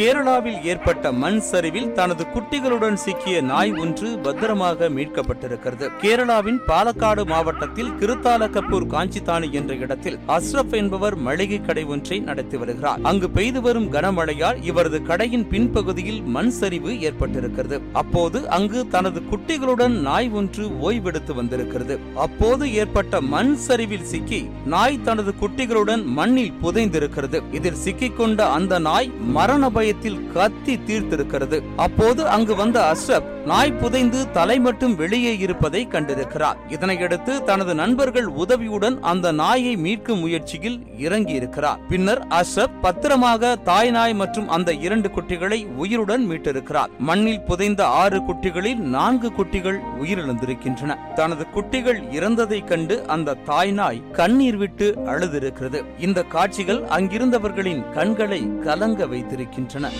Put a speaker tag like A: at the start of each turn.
A: கேரளாவில் ஏற்பட்ட மண் சரிவில் தனது குட்டிகளுடன் சிக்கிய நாய் ஒன்று பத்திரமாக மீட்கப்பட்டிருக்கிறது. கேரளாவின் பாலக்காடு மாவட்டத்தில் கிருத்தாலகப்பூர் காஞ்சிதானி என்ற இடத்தில் அஸ்ரப் என்பவர் மளிகை கடை ஒன்றை நடத்தி வருகிறார். அங்கு பெய்து வரும் கனமழையால் இவரது கடையின் பின்பகுதியில் மண் சரிவு ஏற்பட்டிருக்கிறது. அப்போது அங்கு தனது குட்டிகளுடன் நாய் ஒன்று ஓய்வெடுத்து வந்திருக்கிறது. அப்போது ஏற்பட்ட மண் சரிவில் சிக்கி நாய் தனது குட்டிகளுடன் மண்ணில் புதைந்திருக்கிறது. இதில் சிக்கிக்கொண்ட அந்த நாய் மரண ஆலயத்தில் கத்தி தீர்த்திருக்கிறது. அப்போது அங்கு வந்த அஸ்ரப் நாய் புதைந்து தலை மட்டும் வெளியே இருப்பதை கண்டிருக்கிறார். இதனையடுத்து தனது நண்பர்கள் உதவியுடன் அந்த நாயை மீட்கும் முயற்சியில் இறங்கியிருக்கிறார். பின்னர் அஷப் பத்திரமாக தாய் நாய் மற்றும் அந்த இரண்டு குட்டிகளை உயிருடன் மீட்டிருக்கிறார். மண்ணில் புதைந்த ஆறு குட்டிகளில் நான்கு குட்டிகள் உயிரிழந்திருக்கின்றன. தனது குட்டிகள் இறந்ததைக் கண்டு அந்த தாய் நாய் கண்ணீர் விட்டு அழுதிருக்கிறது. இந்த காட்சிகள் அங்கிருந்தவர்களின் கண்களை கலங்க வைத்திருக்கின்றன.